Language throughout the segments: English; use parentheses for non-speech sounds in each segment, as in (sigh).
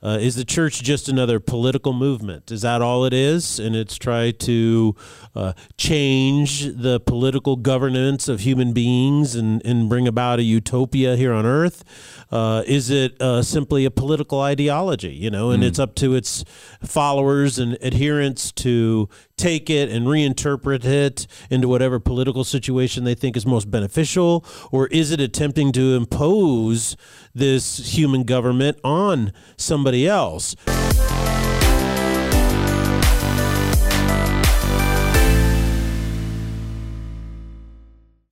Uh, is the church just another political movement? Is that all it is? And it's try to uh, change the political governance of human beings and, and bring about a utopia here on earth? Uh, is it uh, simply a political ideology? You know, and mm. it's up to its followers and adherents to take it and reinterpret it into whatever political situation they think is most beneficial? Or is it attempting to impose this human government on somebody else?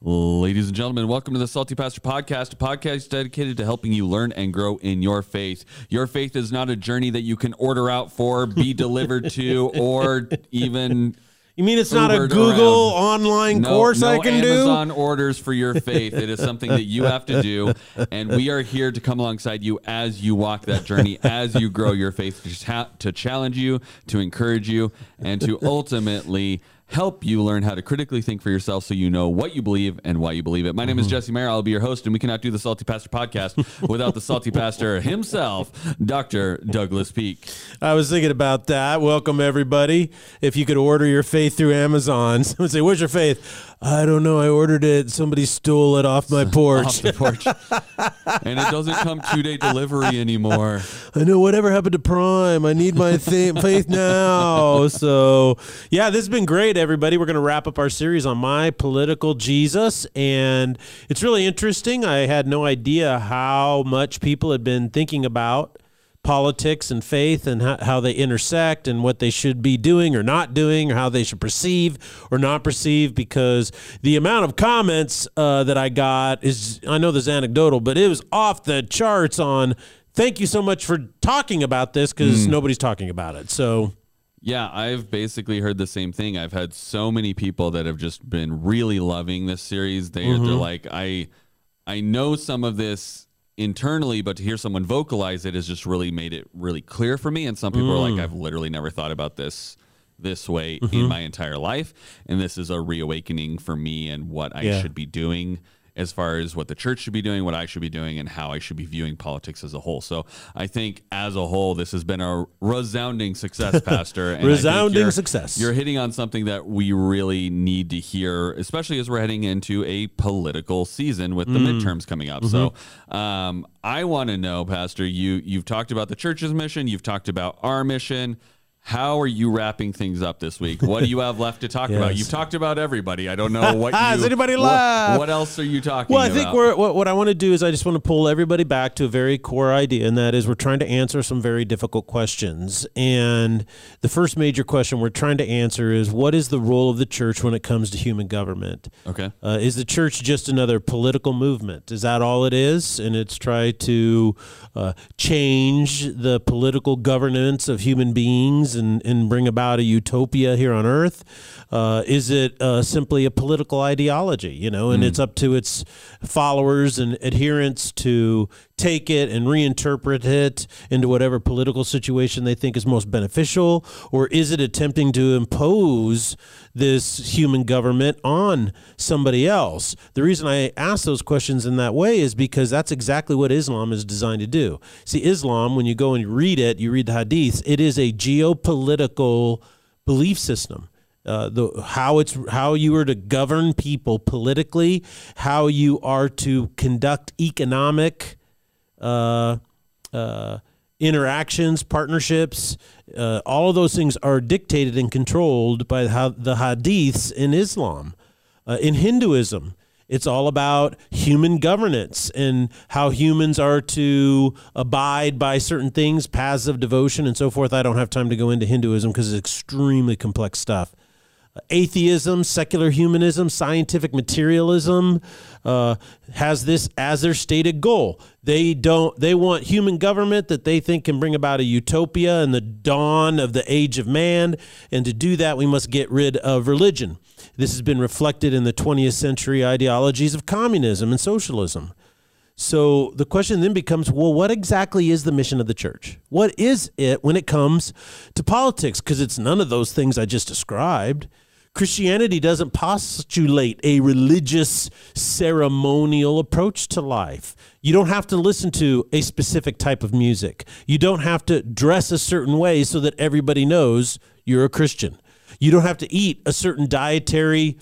Ladies and gentlemen, welcome to the Salty Pastor Podcast, a podcast dedicated to helping you learn and grow in your faith. Your faith is not a journey that you can order out for, be (laughs) delivered to, or even you mean it's not a Google around. online no, course no I can Amazon do? Amazon orders for your faith. It is something that you have to do, (laughs) and we are here to come alongside you as you walk that journey, as you grow your faith, to, to challenge you, to encourage you, and to ultimately help you learn how to critically think for yourself so you know what you believe and why you believe it. My name is mm-hmm. Jesse Mayer. I'll be your host, and we cannot do the Salty Pastor podcast (laughs) without the Salty Pastor himself, Dr. Douglas Peak. I was thinking about that. Welcome, everybody. If you could order your faith through Amazon, (laughs) someone say, Where's your faith? I don't know. I ordered it. Somebody stole it off my porch. (laughs) off the porch. and it doesn't come two day delivery anymore. I know. Whatever happened to Prime? I need my th- (laughs) faith now. So, yeah, this has been great, everybody. We're going to wrap up our series on my political Jesus. And it's really interesting. I had no idea how much people had been thinking about politics and faith and how, how, they intersect and what they should be doing or not doing or how they should perceive or not perceive because the amount of comments uh, that I got is I know this is anecdotal but it was off the charts on thank you so much for talking about this because mm. nobody's talking about it so yeah, I've basically heard the same thing. I've had so many people that have just been really loving this series. They, mm-hmm. They're like, I, I know some of this internally, but to hear someone vocalize it has just really made it really clear for me. And some people mm. are like, mm. I've literally never thought about this this way mm-hmm. in my entire life. And this is a reawakening for me and what I yeah. should be doing as far as what the church should be doing, what I should be doing, and how I should be viewing politics as a whole. So I think as a whole, this has been a resounding success, (laughs) Pastor. resounding you're, success. You're hitting on something that we really need to hear, especially as we're heading into a political season with the mm. midterms coming up. Mm-hmm. So um, I want to know, Pastor, you you've talked about the church's mission, you've talked about our mission. How are you wrapping things up this week? What do you have left to talk (laughs) yes. about? You've talked about everybody. I don't know what (laughs) you, Has anybody left? What, what, else are you talking about? well, I think we're, what, what I want to do is I just want to pull everybody back to a very core idea, and that is we're trying to answer some very difficult questions. And the first major question we're trying to answer is what is the role of the church when it comes to human government? Okay. Uh, is the church just another political movement? Is that all it is? And it's try to uh, change the political governance of human beings and, and bring about a utopia here on earth? Uh, is it uh, simply a political ideology? You know, and mm. it's up to its followers and adherents to take it and reinterpret it into whatever political situation they think is most beneficial, or is it attempting to impose this human government on somebody else? The reason I ask those questions in that way is because that's exactly what Islam is designed to do. See, Islam, when you go and read it, you read the Hadith, it is a geopolitical belief system. Uh, the how it's how you are to govern people politically, how you are to conduct economic uh, uh, interactions, partnerships, uh, all of those things are dictated and controlled by the hadiths in Islam. Uh, in Hinduism, it's all about human governance and how humans are to abide by certain things, paths of devotion, and so forth. I don't have time to go into Hinduism because it's extremely complex stuff atheism, secular humanism, scientific materialism uh, has this as their stated goal. They don't. They want human government that they think can bring about a utopia and the dawn of the age of man. And to do that, we must get rid of religion. This has been reflected in the 20th century ideologies of communism and socialism. So the question then becomes well, what exactly is the mission of the church? What is it when it comes to politics? Because it's none of those things I just described. Christianity doesn't postulate a religious ceremonial approach to life. You don't have to listen to a specific type of music. You don't have to dress a certain way so that everybody knows you're a Christian. You don't have to eat a certain dietary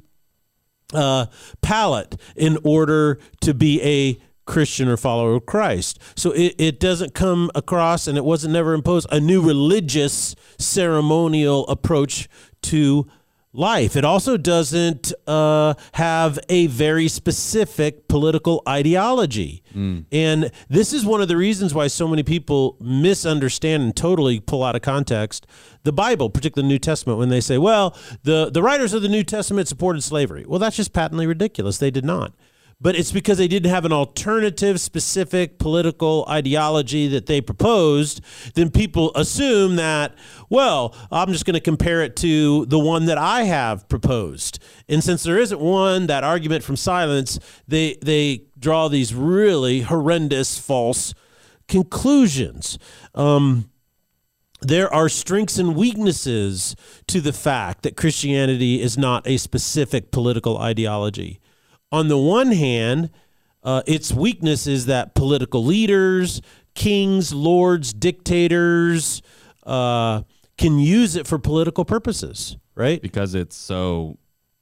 uh, palate in order to be a Christian or follower of Christ. So it, it doesn't come across and it wasn't never imposed a new religious ceremonial approach to life. It also doesn't uh, have a very specific political ideology. Mm. And this is one of the reasons why so many people misunderstand and totally pull out of context the Bible, particularly the New Testament, when they say, well, the, the writers of the New Testament supported slavery. Well, that's just patently ridiculous. They did not but it's because they didn't have an alternative specific political ideology that they proposed, then people assume that, well, I'm just going to compare it to the one that I have proposed. And since there isn't one, that argument from silence, they they draw these really horrendous false conclusions. Um, there are strengths and weaknesses to the fact that Christianity is not a specific political ideology on the one hand, uh, its weakness is that political leaders, kings, lords, dictators uh, can use it for political purposes, right? Because it's so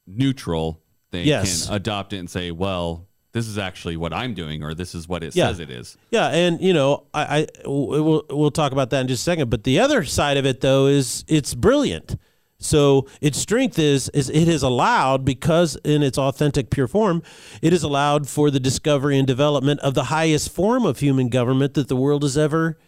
neutral, they yes. can adopt it and say, well, this is actually what I'm doing, or this is what it yeah. says it is. Yeah, and you know, I, I we'll we'll talk about that in just a second. But the other side of it, though, is it's brilliant so its strength is is it has allowed because in its authentic pure form, it has allowed for the discovery and development of the highest form of human government that the world has ever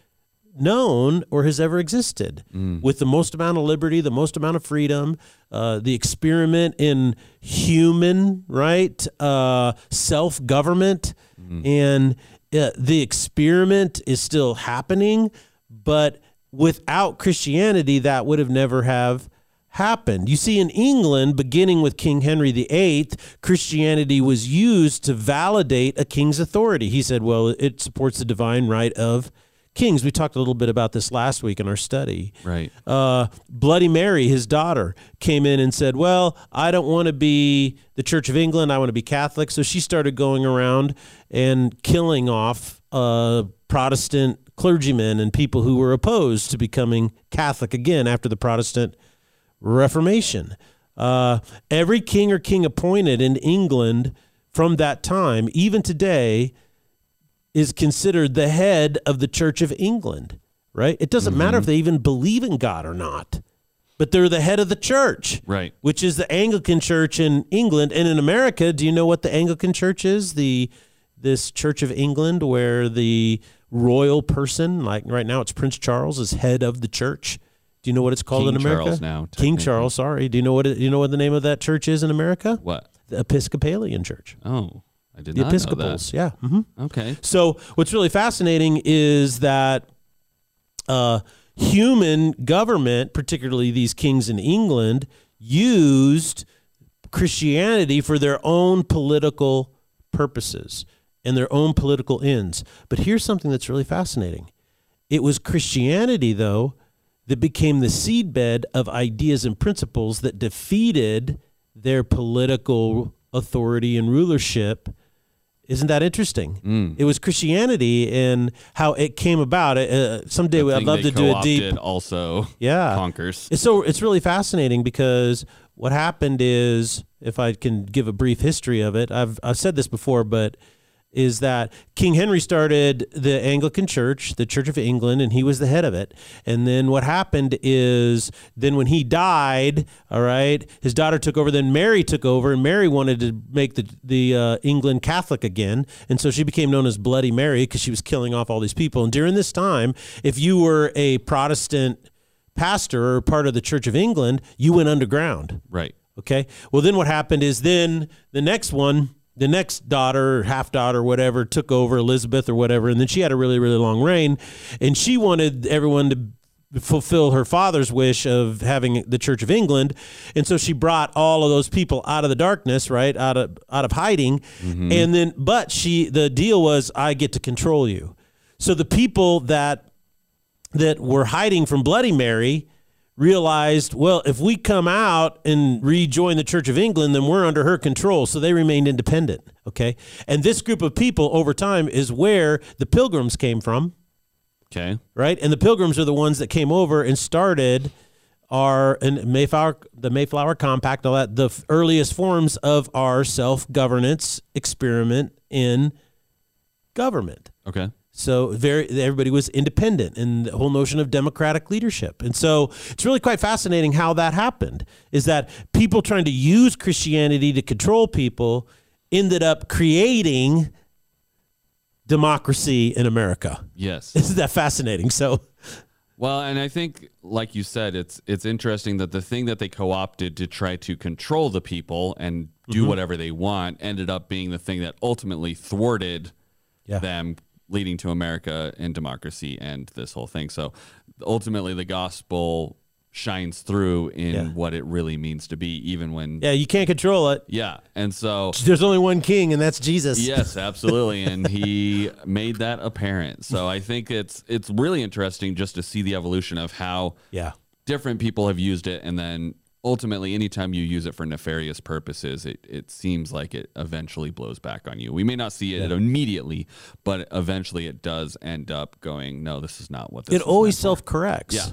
known or has ever existed, mm. with the most amount of liberty, the most amount of freedom, uh, the experiment in human right uh, self government, mm. and uh, the experiment is still happening, but without Christianity, that would have never have happened. You see, in England, beginning with King Henry VIII, Christianity was used to validate a king's authority. He said, well, it supports the divine right of kings. We talked a little bit about this last week in our study. Right. Uh, Bloody Mary, his daughter, came in and said, well, I don't want to be the Church of England. I want to be Catholic. So she started going around and killing off uh, Protestant clergymen and people who were opposed to becoming Catholic again after the Protestant Reformation. Uh, every king or king appointed in England from that time, even today, is considered the head of the Church of England, right? It doesn't mm-hmm. matter if they even believe in God or not, but they're the head of the church, right? Which is the Anglican Church in England and in America. Do you know what the Anglican Church is? The this Church of England where the royal person, like right now it's Prince Charles, is head of the church. Do you know what it's called King in America? Charles now. King Charles. Sorry. Do you know what it, you know what the name of that church is in America? What? The Episcopalian Church. Oh, I did the not Episcopals. Know that. Yeah. Mm-hmm. Okay. So what's really fascinating is that uh, human government, particularly these kings in England, used Christianity for their own political purposes and their own political ends. But here's something that's really fascinating. It was Christianity, though, that became the seedbed of ideas and principles that defeated their political authority and rulership. Isn't that interesting? Mm. It was Christianity and how it came about. Uh, someday I'd love to do a deep. Also, (laughs) yeah, conquers. It's so it's really fascinating because what happened is, if I can give a brief history of it, I've I've said this before, but is that King Henry started the Anglican Church, the Church of England, and he was the head of it. And then what happened is, then when he died, all right, his daughter took over. Then Mary took over, and Mary wanted to make the the uh, England Catholic again, and so she became known as Bloody Mary because she was killing off all these people. And during this time, if you were a Protestant pastor or part of the Church of England, you went underground. Right. Okay. Well, then what happened is then the next one the next daughter, half daughter, whatever, took over Elizabeth or whatever, and then she had a really, really long reign, and she wanted everyone to fulfill her father's wish of having the Church of England, and so she brought all of those people out of the darkness, right, out of out of hiding, mm-hmm. and then, but she, the deal was, I get to control you. So the people that that were hiding from Bloody Mary realized, well, if we come out and rejoin the Church of England, then we're under her control. So they remained independent. Okay. And this group of people over time is where the pilgrims came from. Okay. Right. And the pilgrims are the ones that came over and started our and Mayflower, the Mayflower Compact, all that, the earliest forms of our self governance experiment in government. Okay. So very everybody was independent and the whole notion of democratic leadership. And so it's really quite fascinating how that happened. Is that people trying to use Christianity to control people ended up creating democracy in America. Yes. (laughs) Isn't that fascinating? So Well, and I think, like you said, it's it's interesting that the thing that they co-opted to try to control the people and do Mm-hmm. whatever they want ended up being the thing that ultimately thwarted Yeah. them, leading to America and democracy and this whole thing. So ultimately, the gospel shines through in Yeah. what it really means to be, even when yeah, you can't control it. yeah. And so There's only one king, and that's Jesus. Yes, (laughs) absolutely, and he made that apparent. So I think it's it's really interesting just to see the evolution of how Yeah. different people have used it, and then ultimately, anytime you use it for nefarious purposes, it it seems like it eventually blows back on you. We may not see it immediately, but eventually, it does end up going. No, this is not what this. It always self corrects. Yeah.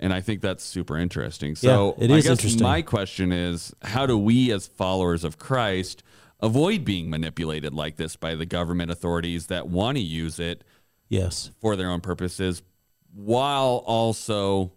And I think that's super interesting. So it I is guess interesting. my question is how do we as followers of Christ avoid being manipulated like this by the government authorities that want to use it Yes. for their own purposes while also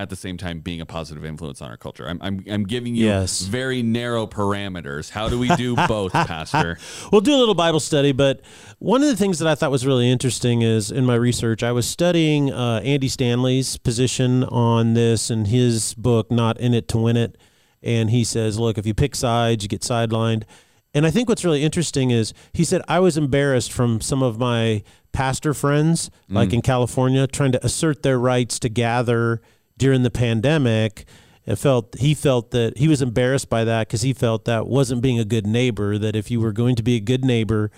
at the same time being a positive influence on our culture? I'm I'm, I'm giving you Yes. very narrow parameters. How do we do (laughs) both, pastor? (laughs) We'll do a little Bible study, but one of the things that I thought was really interesting is in my research, I was studying uh, Andy Stanley's position on this and his book, Not In It to Win It. And he says, look, if you pick sides, you get sidelined. And I think what's really interesting is he said, I was embarrassed from some of my pastor friends, like in California, trying to assert their rights to gather during the pandemic. It felt he felt that he was embarrassed by that because he felt that wasn't being a good neighbor. That if you were going to be a good neighbor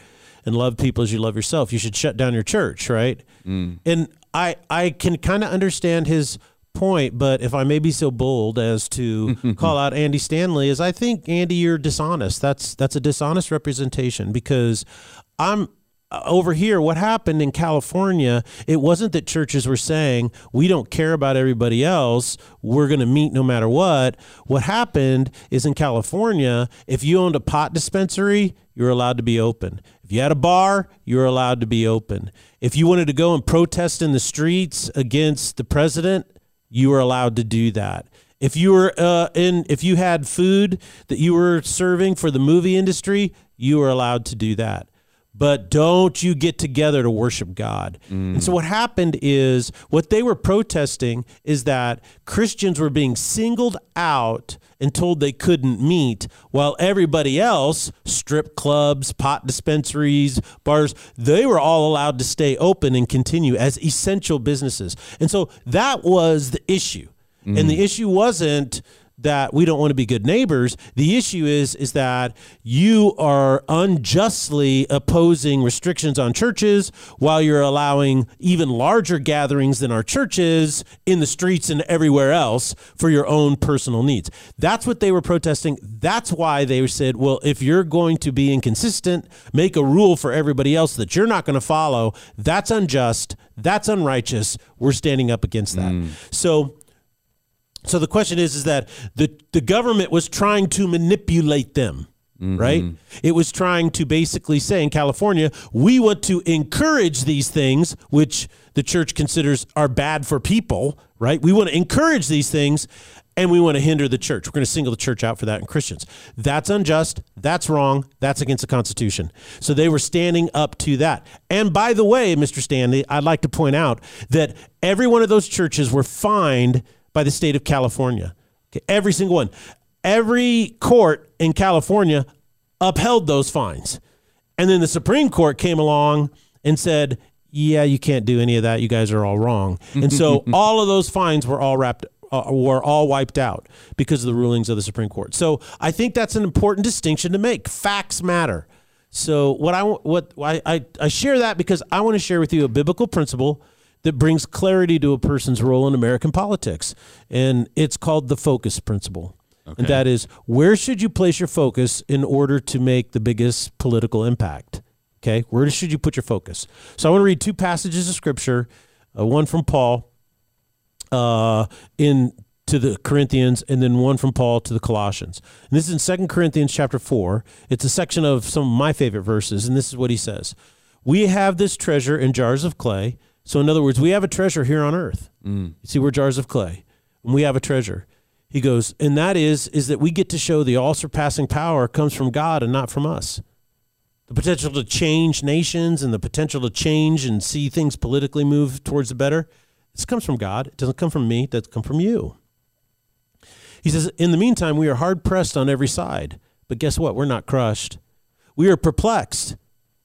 and love people as you love yourself, you should shut down your church, right? Mm. And I I can kind of understand his point, but if I may be so bold as to (laughs) call out Andy Stanley, is I think Andy, you're dishonest. That's that's a dishonest representation because I'm over here, what happened in California, it wasn't that churches were saying, we don't care about everybody else. We're going to meet no matter what. What happened is in California, if you owned a pot dispensary, you're allowed to be open. If you had a bar, you're allowed to be open. If you wanted to go and protest in the streets against the president, you were allowed to do that. If you were uh, in, if you had food that you were serving for the movie industry, you were allowed to do that but don't you get together to worship God. And so mm. what happened is what they were protesting is that Christians were being singled out and told they couldn't meet while everybody else, strip clubs, pot dispensaries, bars, they were all allowed to stay open and continue as essential businesses. And so that was the issue. And the mm. issue wasn't that we don't want to be good neighbors. The issue is is that you are unjustly opposing restrictions on churches while you're allowing even larger gatherings than our churches in the streets and everywhere else for your own personal needs. That's what they were protesting. That's why they said, well, if you're going to be inconsistent, make a rule for everybody else that you're not going to follow. That's unjust. That's unrighteous. We're standing up against that. Mm. So so the question is, is that the, the government was trying to manipulate them, mm-hmm. right? It was trying to basically say in California, we want to encourage these things, which the church considers are bad for people, right? We want to encourage these things and we want to hinder the church. We're going to single the church out for that in Christians. That's unjust. That's wrong. That's against the Constitution. So they were standing up to that. And by the way, Mr. Stanley, I'd like to point out that every one of those churches were fined by the state of California. Okay, every single one. Every court in California upheld those fines. And then the Supreme Court came along and said, yeah, you can't do any of that. You guys are all wrong. And so (laughs) all of those fines were all wrapped uh, were all wiped out because of the rulings of the Supreme Court. So I think that's an important distinction to make. Facts matter. So what I what I, I, I share that because I want to share with you a biblical principle that brings clarity to a person's role in American politics. And it's called the focus principle. Okay. And that is where should you place your focus in order to make the biggest political impact? Okay, where should you put your focus? So I want to read two passages of scripture, uh, one from Paul uh, in to the Corinthians, and then one from Paul to the Colossians. And this is in Second Corinthians chapter 4. It's a section of some of my favorite verses, and this is what he says. We have this treasure in jars of clay. So in other words, we have a treasure here on earth. Mm. See, we're jars of clay. And we have a treasure. He goes, and that is is that we get to show the all surpassing power comes from God and not from us. The potential to change nations and the potential to change and see things politically move towards the better. This comes from God. It doesn't come from me. It doesn't come from you. He says, In the meantime, we are hard pressed on every side. But guess what? We're not crushed. We are perplexed,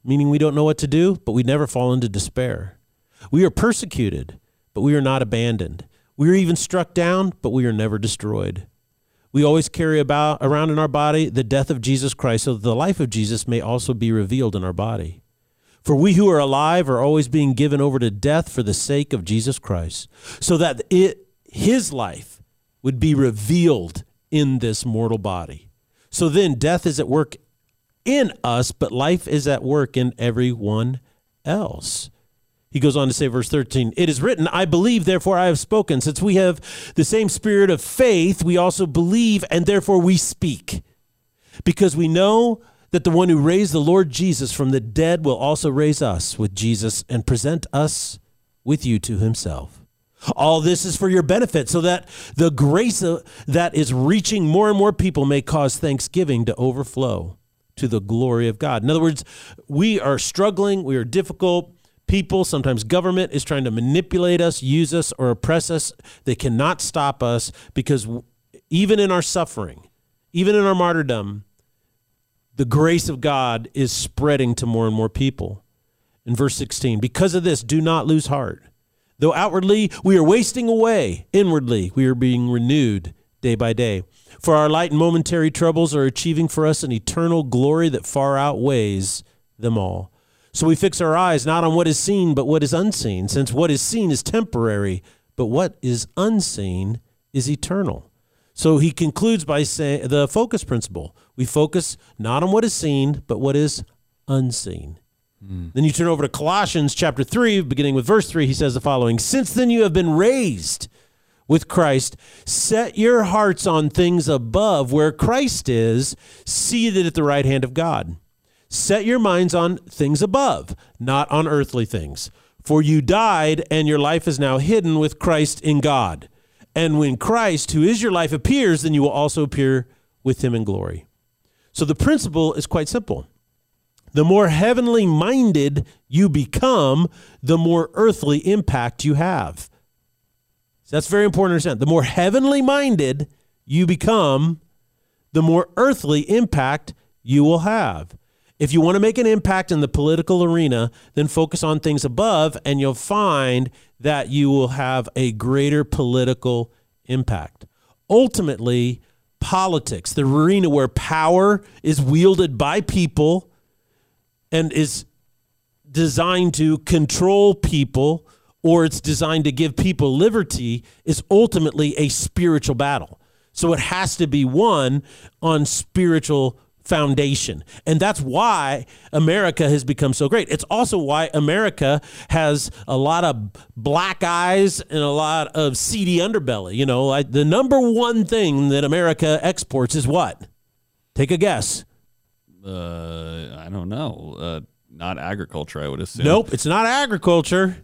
meaning we don't know what to do, but we never fall into despair. We are persecuted, but we are not abandoned. We are even struck down, but we are never destroyed. We always carry about around in our body the death of Jesus Christ, so that the life of Jesus may also be revealed in our body. For we who are alive are always being given over to death for the sake of Jesus Christ, so that it, his life would be revealed in this mortal body. So then death is at work in us, but life is at work in everyone else. He goes on to say, verse 13, it is written, I believe, therefore I have spoken. Since we have the same spirit of faith, we also believe, and therefore we speak. Because we know that the one who raised the Lord Jesus from the dead will also raise us with Jesus and present us with you to himself. All this is for your benefit, so that the grace that is reaching more and more people may cause thanksgiving to overflow to the glory of God. In other words, we are struggling, we are difficult. People, sometimes government is trying to manipulate us, use us, or oppress us. They cannot stop us because even in our suffering, even in our martyrdom, the grace of God is spreading to more and more people. In verse 16, because of this, do not lose heart. Though outwardly we are wasting away, inwardly we are being renewed day by day. For our light and momentary troubles are achieving for us an eternal glory that far outweighs them all. So we fix our eyes not on what is seen, but what is unseen, since what is seen is temporary, but what is unseen is eternal. So he concludes by saying the focus principle. We focus not on what is seen, but what is unseen. Mm. Then you turn over to Colossians chapter 3, beginning with verse 3. He says the following Since then you have been raised with Christ, set your hearts on things above where Christ is, seated at the right hand of God. Set your minds on things above, not on earthly things. For you died, and your life is now hidden with Christ in God. And when Christ, who is your life, appears, then you will also appear with him in glory. So the principle is quite simple. The more heavenly minded you become, the more earthly impact you have. So that's very important to understand. The more heavenly minded you become, the more earthly impact you will have. If you want to make an impact in the political arena, then focus on things above, and you'll find that you will have a greater political impact. Ultimately, politics, the arena where power is wielded by people and is designed to control people or it's designed to give people liberty, is ultimately a spiritual battle. So it has to be won on spiritual foundation. And that's why America has become so great. It's also why America has a lot of black eyes and a lot of seedy underbelly. You know, like the number one thing that America exports is what? Take a guess. Uh, I don't know. Uh, not agriculture, I would assume. Nope, it's not agriculture.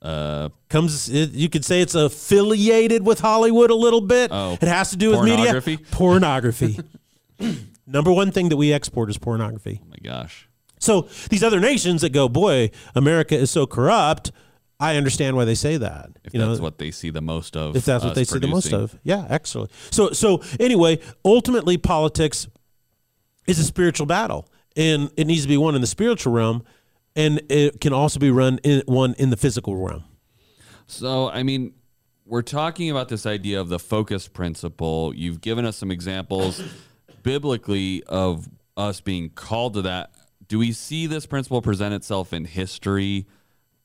Uh, Comes, it, you could say it's affiliated with Hollywood a little bit. Oh, it has to do with pornography? media. Pornography. (laughs) Number one thing that we export is pornography. oh my gosh. So these other nations that go, boy, America is so corrupt. I understand why they say that. If you know, that's what they see the most of. if that's what they see the most of. Yeah, excellent. So so anyway, ultimately politics is a spiritual battle, and it needs to be won in the spiritual realm, and it can also be run in one in the physical realm. So, I mean, we're talking about this idea of the focus principle. You've given us some examples biblically of us being called to that. Do we see this principle present itself in history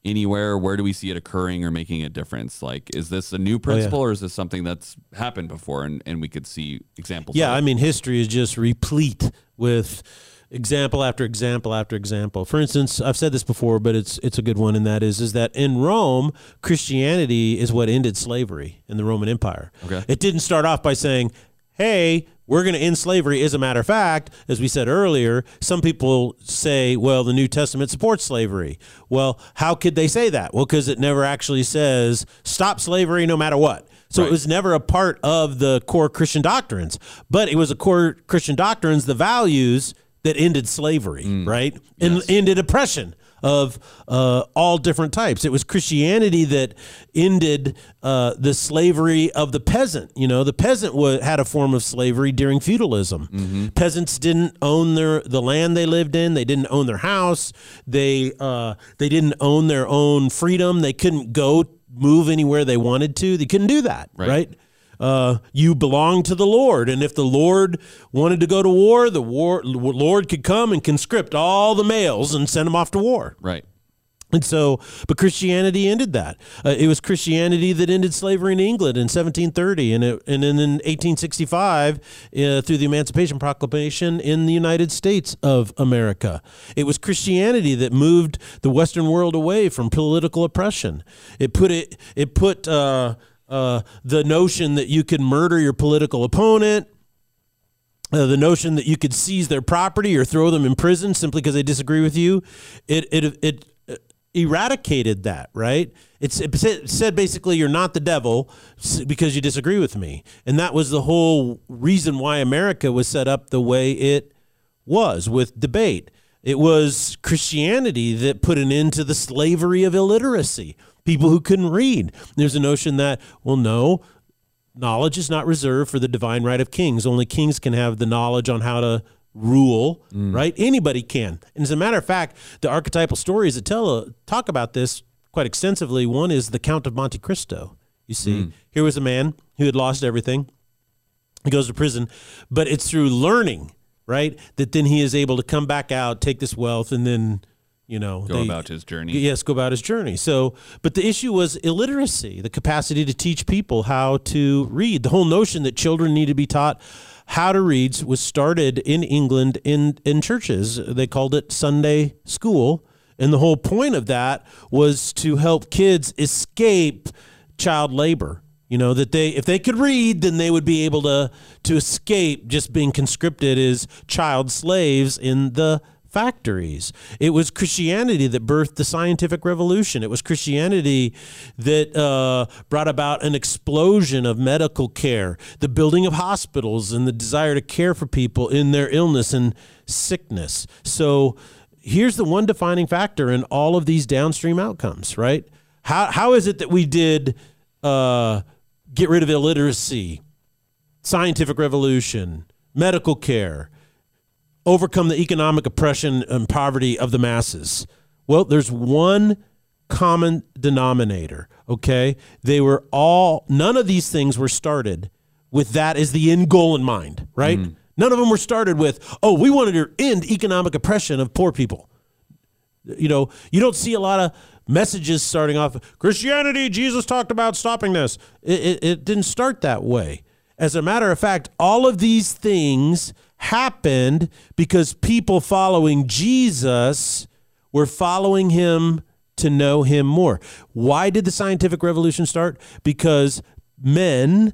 anywhere? Where do we see it occurring or making a difference? Like, is this a new Oh, principle or is this something that's happened before and, and we could see examples? Yeah, I mean, history is just replete with example after example after example. For instance, I've said this before, but it's it's a good one, and that is is that in Rome, Christianity is what ended slavery in the Roman Empire. Okay. It didn't start off by saying, "Hey, we're going to end slavery." As a matter of fact, as we said earlier, some people say, "Well, the New Testament supports slavery." Well, how could they say that? Well, because it never actually says stop slavery no matter what. So it was never a part of the core Christian doctrines, but it was a core Christian doctrines, the values that ended slavery, mm. right? And Yes. ended oppression of uh, all different types. It was Christianity that ended uh, the slavery of the peasant. You know, the peasant wa- had a form of slavery during feudalism. Peasants didn't own their the land they lived in. They didn't own their house. They uh, they didn't own their own freedom. They couldn't go move anywhere they wanted to. They couldn't do that, Right. right? Uh, you belong to the Lord. And if the Lord wanted to go to war, the war Lord could come and conscript all the males and send them off to war. right. And so, but Christianity ended that. Uh, it was Christianity that ended slavery in England in 1730, and it, and then in 1865 uh, through the Emancipation Proclamation in the United States of America. It was Christianity that moved the Western world away from political oppression. It put it it put uh, uh, the notion that you could murder your political opponent uh, the notion that you could seize their property or throw them in prison simply because they disagree with you, it it it uh, eradicated that, right? It's it said- said basically you're not the devil because you disagree with me, and that was the whole reason why America was set up the way it was with debate. It was Christianity that put an end to the slavery of illiteracy. People who couldn't read. There's a notion that, well, no, knowledge is not reserved for the divine right of kings. Only kings can have the knowledge on how to rule, mm. right? Anybody can. And as a matter of fact, the archetypal stories that tell talk about this quite extensively. One is the Count of Monte Cristo. You see, mm. here was a man who had lost everything. He goes to prison, but it's through learning, right, that then he is able to come back out, take this wealth, and then, you know, Go they- about his journey. Yes, go about his journey. So, but the issue was illiteracy, the capacity to teach people how to read. The whole notion that children need to be taught how to read was started in England in in churches. They called it Sunday school, and the whole point of that was to help kids escape child labor. You know that they, if they could read, then they would be able to to escape just being conscripted as child slaves in the factories. It was Christianity that birthed the scientific revolution. It was Christianity that uh, brought about an explosion of medical care, the building of hospitals, and the desire to care for people in their illness and sickness. So here's the one defining factor in all of these downstream outcomes, right? How, how is it that we did uh, get rid of illiteracy, scientific revolution, medical care, overcome the economic oppression and poverty of the masses? Well, there's one common denominator, okay? They were all, none of these things were started with that as the end goal in mind, right? Mm-hmm. None of them were started with, oh, we wanted to end economic oppression of poor people. You know, you don't see a lot of messages starting off Christianity, Jesus talked about stopping this. It, it, it didn't start that way. As a matter of fact, all of these things happened because people following Jesus were following him to know him more. Why did the scientific revolution start? Because men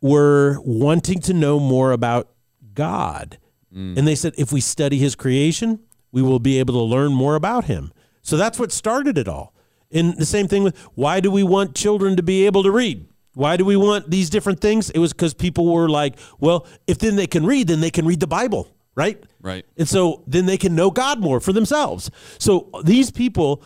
were wanting to know more about God. Mm. And they said, if we study his creation, we will be able to learn more about him. So that's what started it all. And the same thing with why do we want children to be able to read? Why do we want these different things? It was because people were like, well, if then they can read, then they can read the Bible, right? Right. And so then they can know God more for themselves. So these people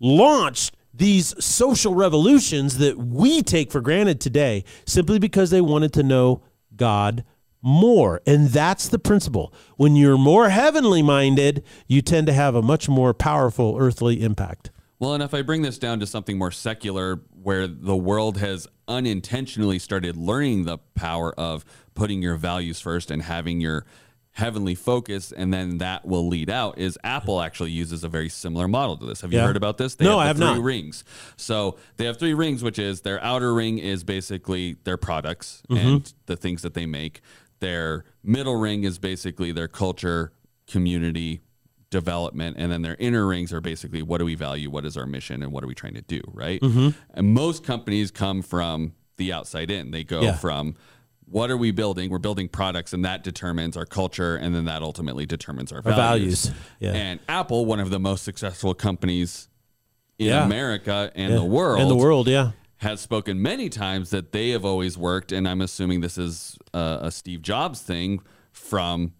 launched these social revolutions that we take for granted today simply because they wanted to know God more. And that's the principle. When you're more heavenly minded, you tend to have a much more powerful earthly impact. Well, and if I bring this down to something more secular, where the world has unintentionally started learning the power of putting your values first and having your heavenly focus and then that will lead out is apple actually uses a very similar model to this have you Yeah. heard about this they No, the I have three not. rings so they have three rings which is their outer ring is basically their products Mm-hmm. and the things that they make their middle ring is basically their culture community development and then their inner rings are basically what do we value what is our mission and what are we trying to do right Mm-hmm. and most companies come from the outside in they go Yeah. from what are we building we're building products and that determines our culture and then that ultimately determines our, values. values, yeah. and apple one of the most successful companies in Yeah. america and the world In the world, yeah. has spoken many times that they have always worked, and I'm assuming this is a, a Steve Jobs thing from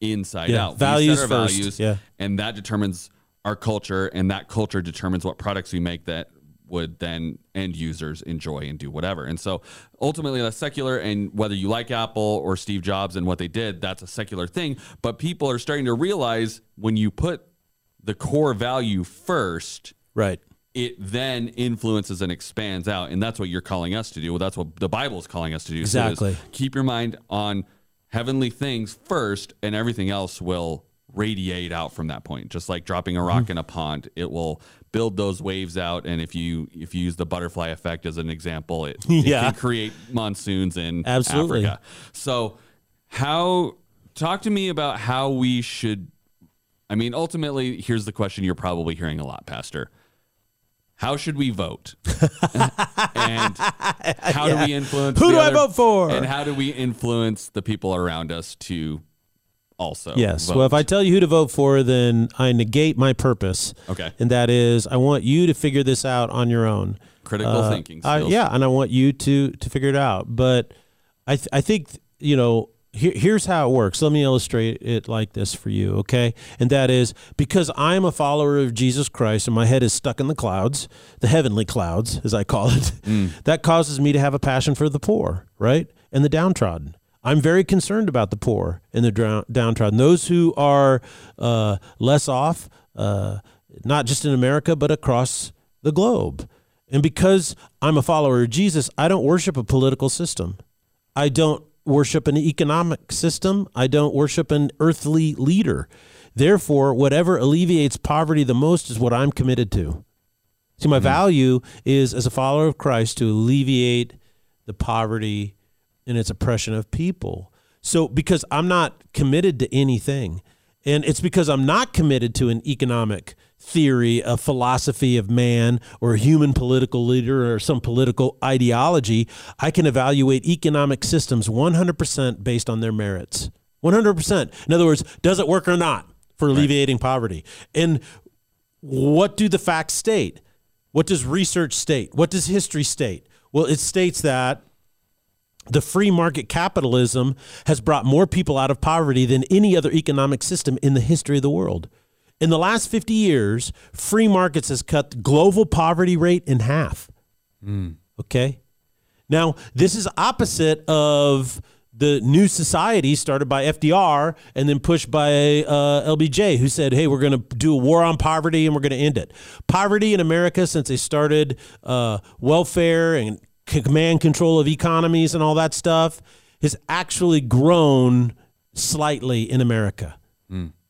inside Yeah, out. Values first, values, yeah. and that determines our culture, and that culture determines what products we make that would then end users enjoy and do whatever. And so ultimately that's secular and whether you like Apple or Steve Jobs and what they did, that's a secular thing. But people are starting to realize when you put the core value first, Right. it then influences and expands out and that's what you're calling us to do well that's what the bible is calling us to do So Exactly. keep your mind on heavenly things first and everything else will radiate out from that point just like dropping a Mm-hmm. rock in a pond it will build those waves out and if you if you use the butterfly effect as an example it, (laughs) it can create monsoons in Absolutely. africa so how talk to me about how we should I mean, ultimately, here's the question you're probably hearing a lot, Pastor. How should we vote? (laughs) and how do we influence Who do I vote for? And how do we influence the people around us to also Yes. vote? Well, if I tell you who to vote for, then I negate my purpose. Okay. And that is, I want you to figure this out on your own. Critical Uh, thinking I- yeah, and I want you to to figure it out. But I th- I think you know here, here's how it works. Let me illustrate it like this for you, okay? And that is because I'm a follower of Jesus Christ and my head is stuck in the clouds, the heavenly clouds, as I call it. (laughs) That causes me to have a passion for the poor, right, and the downtrodden. I'm very concerned about the poor and the drown- downtrodden, those who are uh, less off, uh, not just in America but across the globe. And because I'm a follower of Jesus, I don't worship a political system. I don't worship an economic system. I don't worship an earthly leader. Therefore, whatever alleviates poverty the most is what I'm committed to. See, my hmm. value is as a follower of Christ to alleviate the poverty and its oppression of people. So, because I'm not committed to anything, and it's because I'm not committed to an economic theory, a philosophy of man, or a human political leader, or some political ideology, I can evaluate economic systems 100% based on their merits. 100%. In other words, does it work or not for alleviating poverty? And what do the facts state? What does research state? What does history state? Well, it states that the free market capitalism has brought more people out of poverty than any other economic system in the history of the world. In the last 50 years, free markets has cut the global poverty rate in half. Okay? Now, this is opposite of the new society started by FDR and then pushed by uh, LBJ, who said, hey, we're going to do a war on poverty and we're going to end it. Poverty in America, since they started uh, welfare and command control of economies and all that stuff, has actually grown slightly in America.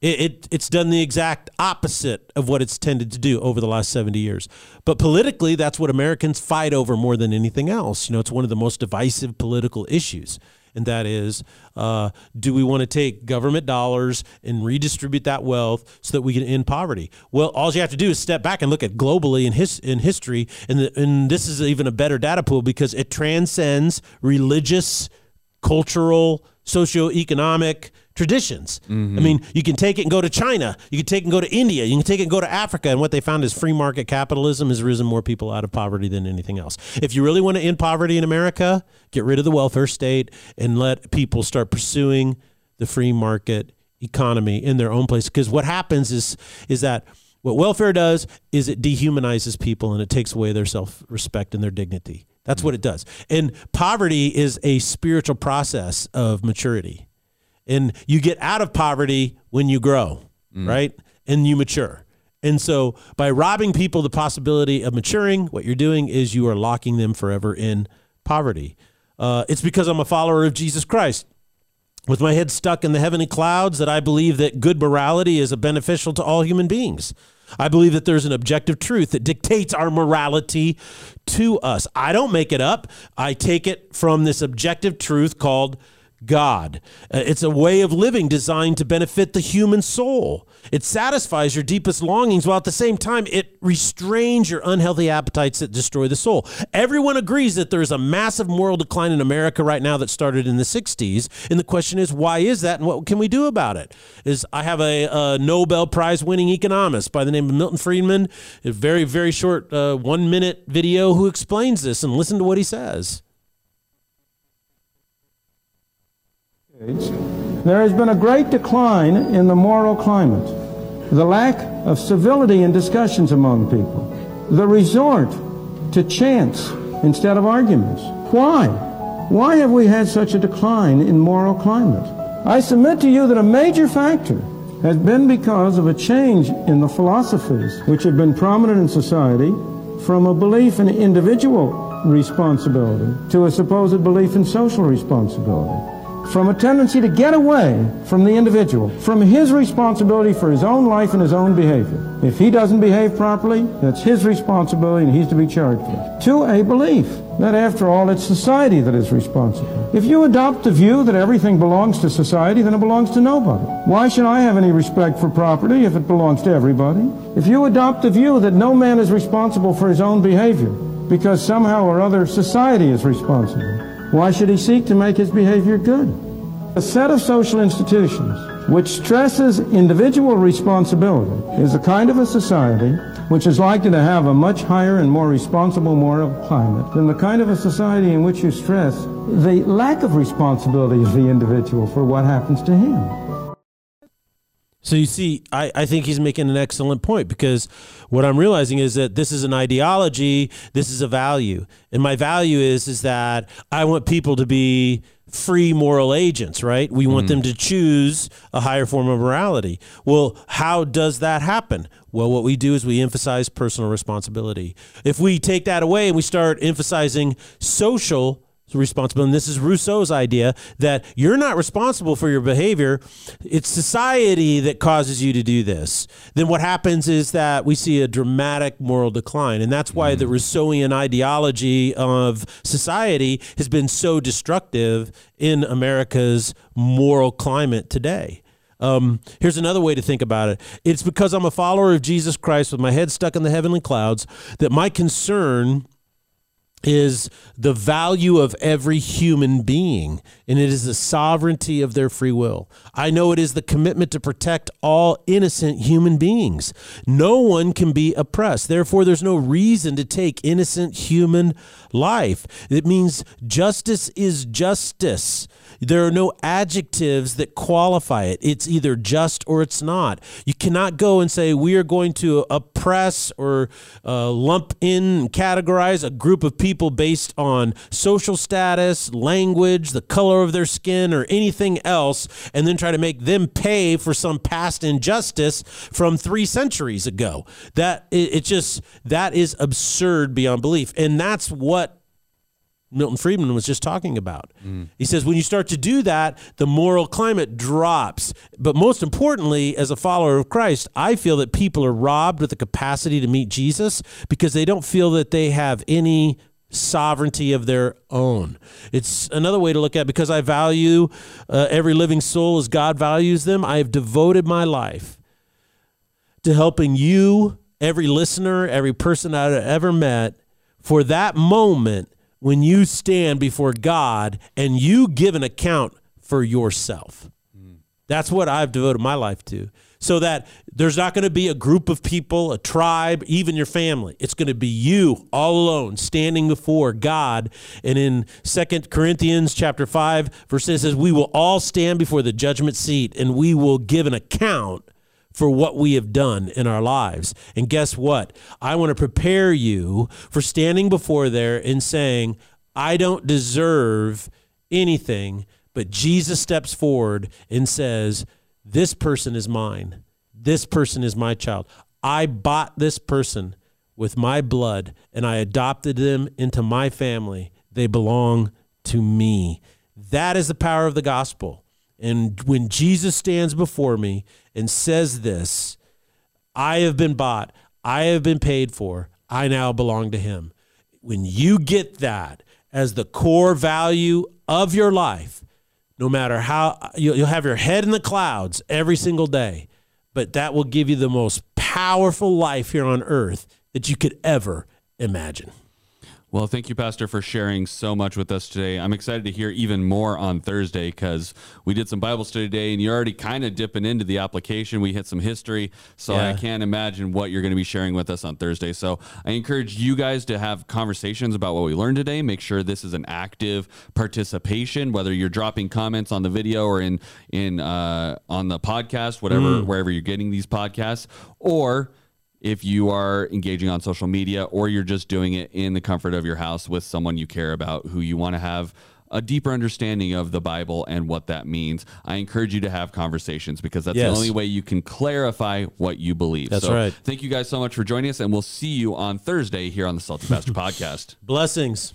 It, it it's done the exact opposite of what it's tended to do over the last 70 years. But politically, that's what Americans fight over more than anything else. You know, it's one of the most divisive political issues. And that is, uh, do we want to take government dollars and redistribute that wealth so that we can end poverty? Well, all you have to do is step back and look at globally in his in history, and the, and this is even a better data pool because it transcends religious cultural, socioeconomic traditions. I mm-hmm. mean, you can take it and go to China, you can take it and go to India, you can take it and go to Africa, and what they found is free market capitalism has risen more people out of poverty than anything else. If you really want to end poverty in America, get rid of the welfare state and let people start pursuing the free market economy in their own place because what happens is is that what welfare does is it dehumanizes people and it takes away their self-respect and their dignity. That's what it does. And poverty is a spiritual process of maturity. And you get out of poverty when you grow, right? And you mature. And so by robbing people the possibility of maturing, what you're doing is you are locking them forever in poverty. Uh, it's because I'm a follower of Jesus Christ with my head stuck in the heavenly clouds that I believe that good morality is a beneficial to all human beings. I believe that there's an objective truth that dictates our morality to us. I don't make it up. I take it from this objective truth called God. Uh, it's a way of living designed to benefit the human soul. It satisfies your deepest longings while at the same time it restrains your unhealthy appetites that destroy the soul. Everyone agrees that there's a massive moral decline in America right now that started in the 60s. And the question is, why is that and what can we do about it? Is I have a, a Nobel Prize winning economist by the name of Milton Friedman, a very, very short uh, one minute video who explains this and listen to what he says. There has been a great decline in the moral climate, the lack of civility in discussions among people, the resort to chance instead of arguments. Why? Why have we had such a decline in moral climate? I submit to you that a major factor has been because of a change in the philosophies which have been prominent in society from a belief in individual responsibility to a supposed belief in social responsibility from a tendency to get away from the individual, from his responsibility for his own life and his own behavior. If he doesn't behave properly, that's his responsibility and he's to be charged it. To a belief that after all it's society that is responsible. If you adopt the view that everything belongs to society, then it belongs to nobody. Why should I have any respect for property if it belongs to everybody? If you adopt the view that no man is responsible for his own behavior, because somehow or other society is responsible, why should he seek to make his behavior good? A set of social institutions which stresses individual responsibility is a kind of a society which is likely to have a much higher and more responsible moral climate than the kind of a society in which you stress the lack of responsibility of the individual for what happens to him. So you see, I, I think he's making an excellent point because what I'm realizing is that this is an ideology, this is a value. And my value is is that I want people to be free moral agents, right? We want mm. them to choose a higher form of morality. Well, how does that happen? Well, what we do is we emphasize personal responsibility. If we take that away and we start emphasizing social responsible. And this is Rousseau's idea that you're not responsible for your behavior. It's society that causes you to do this. Then what happens is that we see a dramatic moral decline. And that's why mm. the Rousseauian ideology of society has been so destructive in America's moral climate today. Um, here's another way to think about it. It's because I'm a follower of Jesus Christ with my head stuck in the heavenly clouds that my concern is the value of every human being, and it is the sovereignty of their free will. I know it is the commitment to protect all innocent human beings. No one can be oppressed. Therefore, there's no reason to take innocent human life. It means justice is justice. There are no adjectives that qualify it. It's either just or it's not. You cannot go and say, we are going to oppress or uh, lump in and categorize a group of people based on social status, language, the color of their skin, or anything else, and then try to make them pay for some past injustice from three centuries ago. That it, it just that is absurd beyond belief. And that's what Milton Friedman was just talking about. Mm. He says when you start to do that, the moral climate drops. But most importantly, as a follower of Christ, I feel that people are robbed with the capacity to meet Jesus because they don't feel that they have any sovereignty of their own. It's another way to look at it because I value uh, every living soul as God values them. I have devoted my life to helping you, every listener, every person I've ever met, for that moment when you stand before God and you give an account for yourself. That's what I've devoted my life to. So that there's not going to be a group of people, a tribe, even your family. It's going to be you all alone standing before God. And in Second Corinthians chapter 5, verse 6 says, We will all stand before the judgment seat and we will give an account for what we have done in our lives. And guess what? I want to prepare you for standing before there and saying, I don't deserve anything, but Jesus steps forward and says, This person is mine. This person is my child. I bought this person with my blood and I adopted them into my family. They belong to me. That is the power of the gospel. And when Jesus stands before me and says this, I have been bought, I have been paid for, I now belong to him. When you get that as the core value of your life, no matter how you'll have your head in the clouds every single day, but that will give you the most powerful life here on earth that you could ever imagine. Well, thank you, Pastor, for sharing so much with us today. I'm excited to hear even more on Thursday because we did some Bible study today and you're already kind of dipping into the application. We hit some history. So yeah. I can't imagine what you're going to be sharing with us on Thursday. So I encourage you guys to have conversations about what we learned today. Make sure this is an active participation, whether you're dropping comments on the video or in, in, uh, on the podcast, whatever, mm. wherever you're getting these podcasts, or if you are engaging on social media or you're just doing it in the comfort of your house with someone you care about who you want to have a deeper understanding of the Bible and what that means. I encourage you to have conversations because that's yes. the only way you can clarify what you believe. That's so right. Thank you guys so much for joining us, and we'll see you on Thursday here on the Salty Pastor (laughs) Podcast. Blessings.